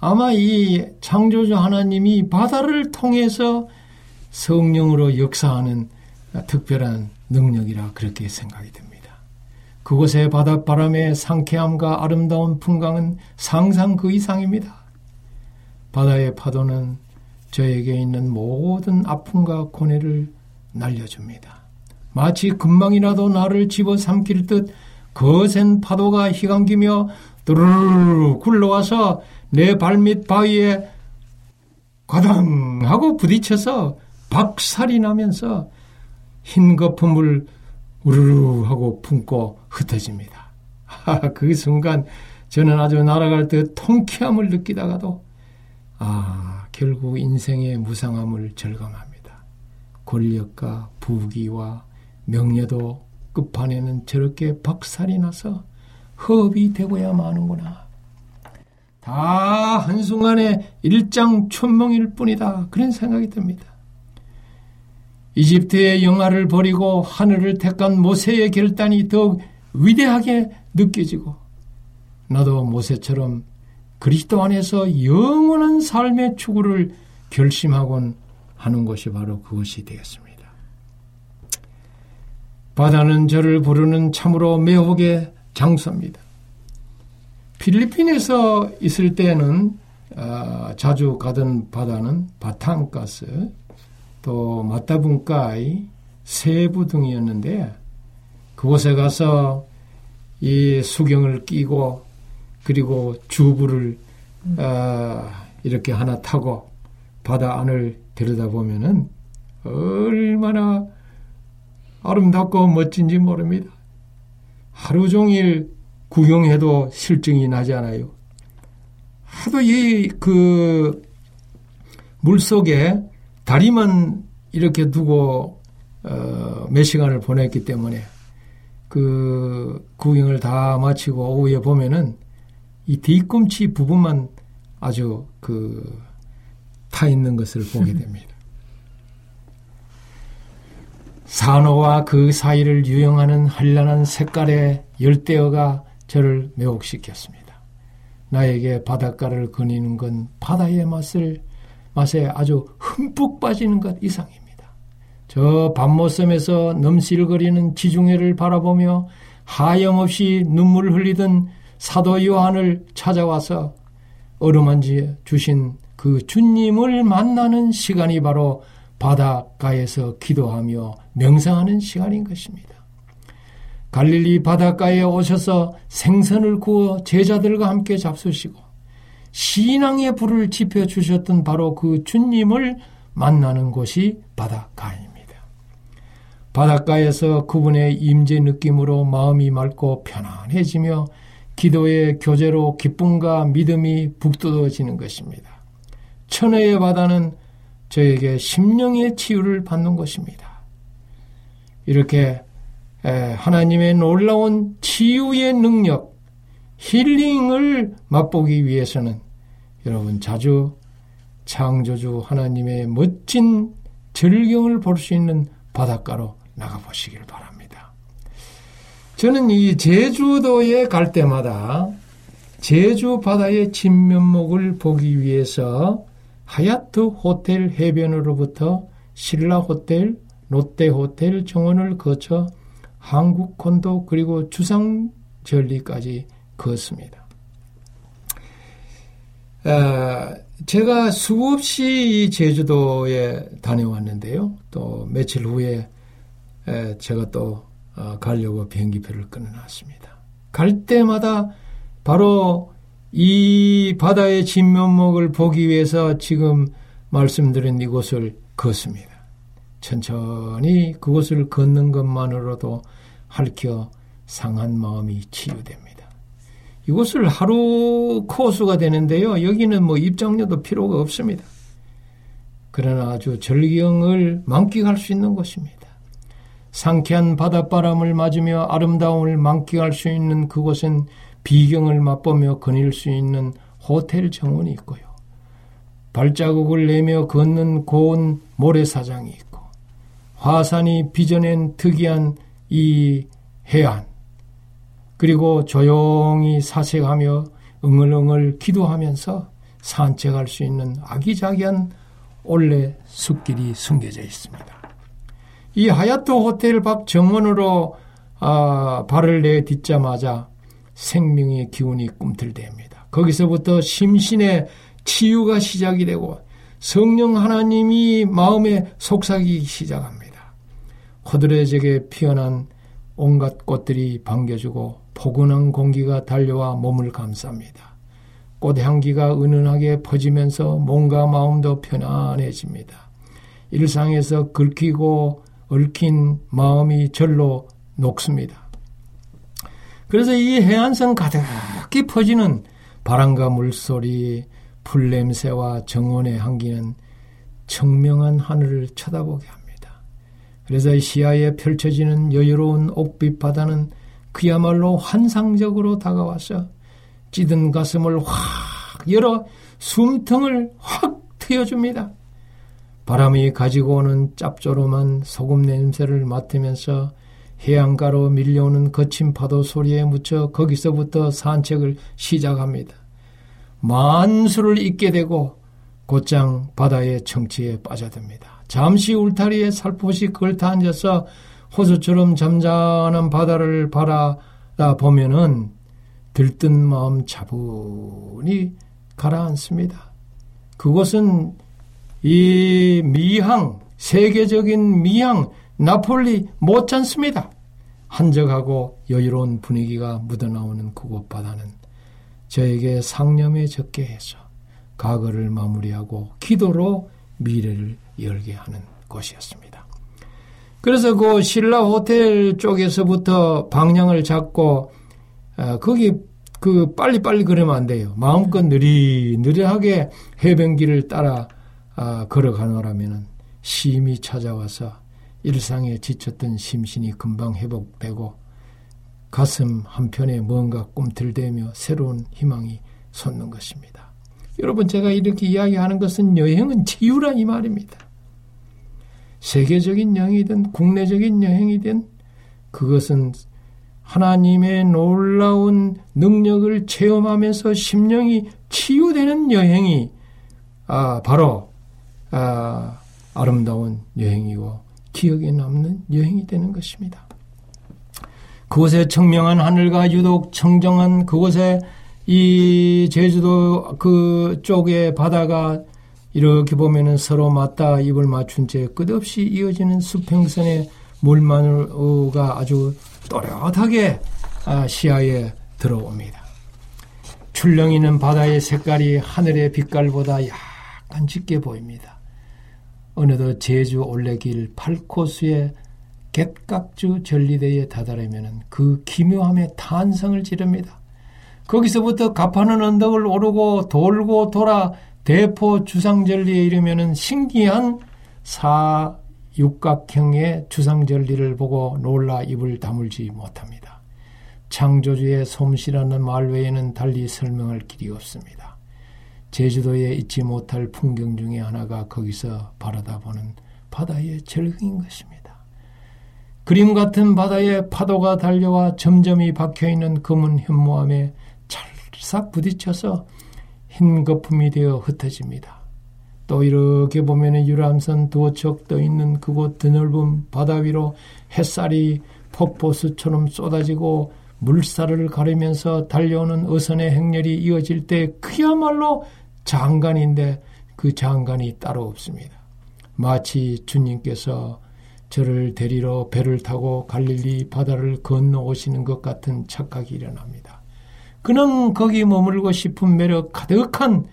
아마 이 창조주 하나님이 바다를 통해서 성령으로 역사하는 특별한 능력이라 그렇게 생각이 됩니다. 그곳의 바닷바람의 상쾌함과 아름다운 풍광은 상상 그 이상입니다. 바다의 파도는 저에게 있는 모든 아픔과 고뇌를 날려줍니다. 마치 금방이라도 나를 집어삼킬 듯 거센 파도가 휘감기며 두루루 굴러와서 내 발밑 바위에 과당 하고 부딪혀서 박살이 나면서 흰 거품을 우르르 하고 품고 흩어집니다. 그 순간 저는 아주 날아갈 듯 통쾌함을 느끼다가도 아 결국 인생의 무상함을 절감합니다. 권력과 부귀와 명예도 끝판에는 저렇게 박살이 나서 허업이 되고야 마는구나. 다 한순간에 일장춘몽일 뿐이다. 그런 생각이 듭니다. 이집트의 영화를 버리고 하늘을 택한 모세의 결단이 더욱 위대하게 느껴지고 나도 모세처럼 그리스도 안에서 영원한 삶의 추구를 결심하곤 하는 것이 바로 그것이 되겠습니다. 바다는 저를 부르는 참으로 매혹의 장소입니다. 필리핀에서 있을 때는 어, 자주 가던 바다는 바탕가스, 또 마타분가이, 세부 등이었는데 그곳에 가서 이 수경을 끼고 그리고 주부를 어, 이렇게 하나 타고 바다 안을 들여다보면은 얼마나 아름답고 멋진지 모릅니다. 하루 종일 구경해도 실증이 나지 않아요. 하도 이 그 물속에 다리만 이렇게 두고 어, 몇 시간을 보냈기 때문에 그 구경을 다 마치고 오후에 보면은 이 뒤꿈치 부분만 아주 그 타 있는 것을 보게 됩니다. 산호와 그 사이를 유영하는 현란한 색깔의 열대어가 저를 매혹시켰습니다. 나에게 바닷가를 거니는 건 바다의 맛을 맛에 아주 흠뻑 빠지는 것 이상입니다. 저 밤모섬에서 넘실거리는 지중해를 바라보며 하염없이 눈물 흘리던 사도 요한을 찾아와서 어루만지 주신 그 주님을 만나는 시간이 바로 바닷가에서 기도하며 명상하는 시간인 것입니다. 갈릴리 바닷가에 오셔서 생선을 구워 제자들과 함께 잡수시고 신앙의 불을 지펴 주셨던 바로 그 주님을 만나는 곳이 바닷가입니다. 바닷가에서 그분의 임재 느낌으로 마음이 맑고 편안해지며 기도의 교제로 기쁨과 믿음이 북돋워지는 것입니다. 천혜의 바다는 저에게 심령의 치유를 받는 것입니다. 이렇게 하나님의 놀라운 치유의 능력, 힐링을 맛보기 위해서는 여러분 자주 창조주 하나님의 멋진 절경을 볼 수 있는 바닷가로 나가보시길 바랍니다. 저는 이 제주도에 갈 때마다 제주 바다의 진면목을 보기 위해서 하얏트 호텔 해변으로부터 신라 호텔, 롯데 호텔 정원을 거쳐 한국 콘도 그리고 주상 전리까지 걷습니다. 어, 제가 수없이 제주도에 다녀왔는데요. 또 며칠 후에 제가 또 어, 가려고 비행기표를 끊어놨습니다. 갈 때마다 바로 이 바다의 진면목을 보기 위해서 지금 말씀드린 이곳을 걷습니다. 천천히 그곳을 걷는 것만으로도 할켜 상한 마음이 치유됩니다. 이곳을 하루 코스가 되는데요. 여기는 뭐 입장료도 필요가 없습니다. 그러나 아주 절경을 만끽할 수 있는 곳입니다. 상쾌한 바닷바람을 맞으며 아름다움을 만끽할 수 있는 그곳엔 비경을 맛보며 거닐 수 있는 호텔 정원이 있고요. 발자국을 내며 걷는 고운 모래사장이 있고 화산이 빚어낸 특이한 이 해안 그리고 조용히 사색하며 응을응을 기도하면서 산책할 수 있는 아기자기한 올레 숲길이 숨겨져 있습니다. 이 하얏트 호텔 밖 정원으로 아, 발을 내딛자마자 생명의 기운이 꿈틀댑니다. 거기서부터 심신의 치유가 시작이 되고 성령 하나님이 마음에 속삭이기 시작합니다. 호들해적에 피어난 온갖 꽃들이 반겨주고 포근한 공기가 달려와 몸을 감쌉니다. 꽃향기가 은은하게 퍼지면서 몸과 마음도 편안해집니다. 일상에서 긁히고 얽힌 마음이 절로 녹습니다. 그래서 이 해안선 가득히 퍼지는 바람과 물소리, 풀냄새와 정원의 향기는 청명한 하늘을 쳐다보게 합니다. 그래서 시야에 펼쳐지는 여유로운 옥빛 바다는 그야말로 환상적으로 다가와서 찌든 가슴을 확 열어 숨통을 확 트여줍니다. 바람이 가지고 오는 짭조름한 소금 냄새를 맡으면서 해안가로 밀려오는 거친 파도 소리에 묻혀 거기서부터 산책을 시작합니다. 만수를 잊게 되고 곧장 바다의 청치에 빠져듭니다. 잠시 울타리에 살포시 걸터 앉아서 호수처럼 잠잠한 바다를 바라다 보면은 들뜬 마음 차분히 가라앉습니다. 그곳은 이 미항, 세계적인 미항, 나폴리 못지않습니다. 한적하고 여유로운 분위기가 묻어나오는 그곳 바다는 저에게 상념에 적게 해서 과거를 마무리하고 기도로 미래를 열게 하는 곳이었습니다. 그래서 그 신라 호텔 쪽에서부터 방향을 잡고 어, 거기 그 빨리빨리 그러면 안 돼요. 마음껏 느리느리하게 해변길을 따라 아, 걸어가노라면은 심이 찾아와서 일상에 지쳤던 심신이 금방 회복되고 가슴 한편에 뭔가 꿈틀대며 새로운 희망이 솟는 것입니다. 여러분 제가 이렇게 이야기하는 것은 여행은 치유라 이 말입니다. 세계적인 여행이든 국내적인 여행이든 그것은 하나님의 놀라운 능력을 체험하면서 심령이 치유되는 여행이 아, 바로 아, 아름다운 여행이고 기억에 남는 여행이 되는 것입니다. 그곳에 청명한 하늘과 유독 청정한 그곳에 이 제주도 그 쪽의 바다가 이렇게 보면은 서로 맞닿아 입을 맞춘 채 끝없이 이어지는 수평선의 물마늘가 아주 또렷하게 아, 시야에 들어옵니다. 출렁이는 바다의 색깔이 하늘의 빛깔보다 약간 짙게 보입니다. 어느덧 제주 올레길 8코스의 갯각주 전리대에 다다르면 그 기묘함의 탄성을 지릅니다. 거기서부터 가파는 언덕을 오르고 돌고 돌아 대포 주상절리에 이르면 신기한 사 육각형의 주상절리를 보고 놀라 입을 다물지 못합니다. 창조주의 솜씨라는 말 외에는 달리 설명할 길이 없습니다. 제주도에 잊지 못할 풍경 중에 하나가 거기서 바라다보는 바다의 절경인 것입니다. 그림 같은 바다에 파도가 달려와 점점이 박혀있는 검은 현무암에 찰싹 부딪혀서 흰 거품이 되어 흩어집니다. 또 이렇게 보면 유람선 두어 척 떠있는 그곳 드넓은 바다 위로 햇살이 폭포수처럼 쏟아지고 물살을 가르면서 달려오는 어선의 행렬이 이어질 때 그야말로 장관인데 그 장관이 따로 없습니다. 마치 주님께서 저를 데리러 배를 타고 갈릴리 바다를 건너오시는 것 같은 착각이 일어납니다. 그는 거기 머물고 싶은 매력 가득한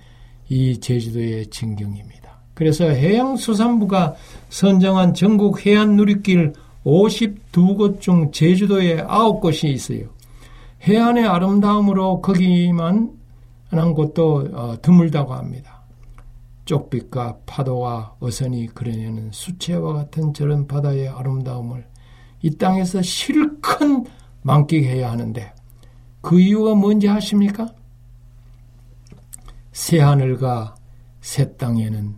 이 제주도의 진경입니다. 그래서 해양수산부가 선정한 전국 해안 누리길 52곳 중 제주도에 9곳이 있어요. 해안의 아름다움으로 거기만 한 곳도 어, 드물다고 합니다. 쪽빛과 파도와 어선이 그려내는 수채와 같은 저런 바다의 아름다움을 이 땅에서 실컷 만끽해야 하는데 그 이유가 뭔지 아십니까? 새 하늘과 새 땅에는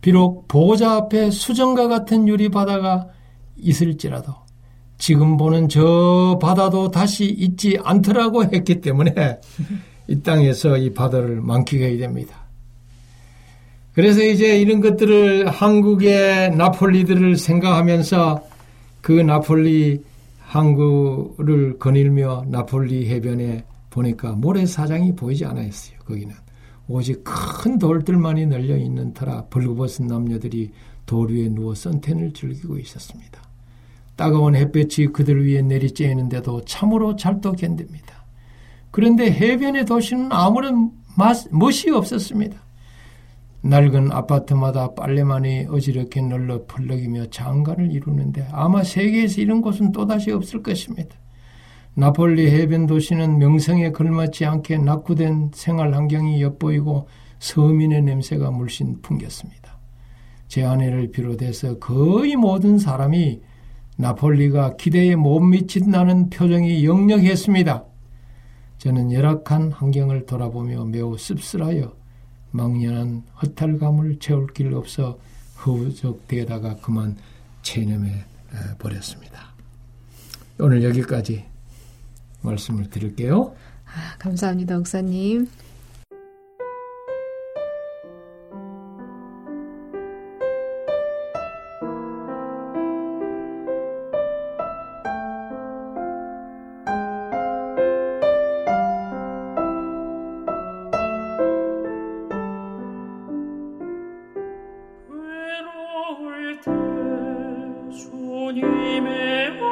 비록 보호자 앞에 수정과 같은 유리 바다가 있을지라도 지금 보는 저 바다도 다시 있지 않더라고 했기 때문에 이 땅에서 이 바다를 만끽해야 됩니다. 그래서 이제 이런 것들을 한국의 나폴리들을 생각하면서 그 나폴리 항구를 거닐며 나폴리 해변에 보니까 모래사장이 보이지 않았어요. 거기는 오직 큰 돌들만이 널려 있는 터라 벌거벗은 남녀들이 돌 위에 누워 선텐을 즐기고 있었습니다. 따가운 햇볕이 그들 위에 내리쬐는데도 참으로 잘도 견딥니다. 그런데 해변의 도시는 아무런 맛, 멋이 없었습니다. 낡은 아파트마다 빨래만이 어지럽게 널려 펄럭이며 장관을 이루는데 아마 세계에서 이런 곳은 또다시 없을 것입니다. 나폴리 해변 도시는 명성에 걸맞지 않게 낙후된 생활 환경이 엿보이고 서민의 냄새가 물씬 풍겼습니다. 제 아내를 비롯해서 거의 모든 사람이 나폴리가 기대에 못 미친다는 표정이 역력했습니다. 저는 열악한 환경을 돌아보며 매우 씁쓸하여 망연한 허탈감을 채울 길 없어 허우적대다가 그만 체념해 버렸습니다. 오늘 여기까지 말씀을 드릴게요. 아, 감사합니다, 목사님. 女美